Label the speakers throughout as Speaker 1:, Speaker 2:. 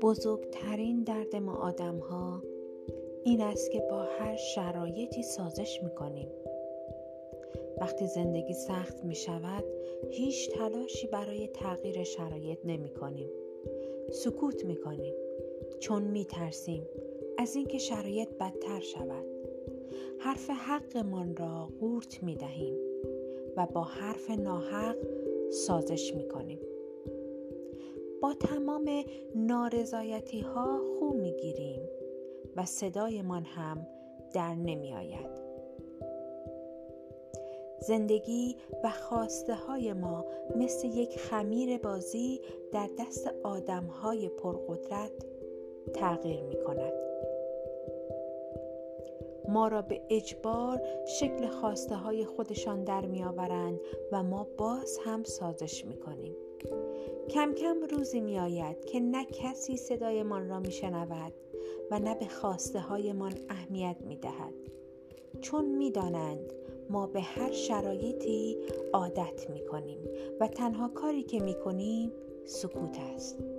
Speaker 1: بزرگترین درد ما آدم ها این است که با هر شرایطی سازش می کنیم. وقتی زندگی سخت می شود هیچ تلاشی برای تغییر شرایط نمی کنیم. سکوت می کنیم چون می ترسیم از اینکه شرایط بدتر شود. حرف حقمان را قورت می دهیم و با حرف ناحق سازش می کنیم. با تمام نارضایتی ها خو می گیریم و صدایمان هم در نمی آید. زندگی و خواسته های ما مثل یک خمیر بازی در دست آدم های پرقدرت تغییر می کند. ما را به اجبار شکل خواسته های خودشان در می و ما باز هم سازش می کنیم. کم کم روزی می آید که نه کسی صدایمان را می شنود و نه به خواسته هایمان اهمیت می دهد. چون می دانند ما به هر شرایطی عادت می کنیم و تنها کاری که می کنیم سکوت است.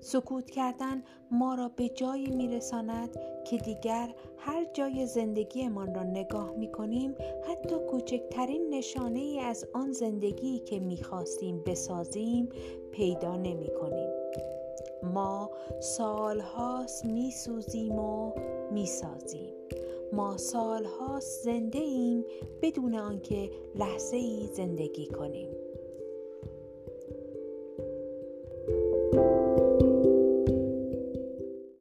Speaker 1: سکوت کردن ما را به جایی میرساند که دیگر هر جای زندگیمان را نگاه می کنیم حتی کوچکترین نشانه ای از آن زندگی که می خواستیم بسازیم پیدا نمی کنیم. ما سالهاست می سوزیم و می سازیم. ما سالهاست زنده ایم بدون آنکه لحظه ای زندگی کنیم.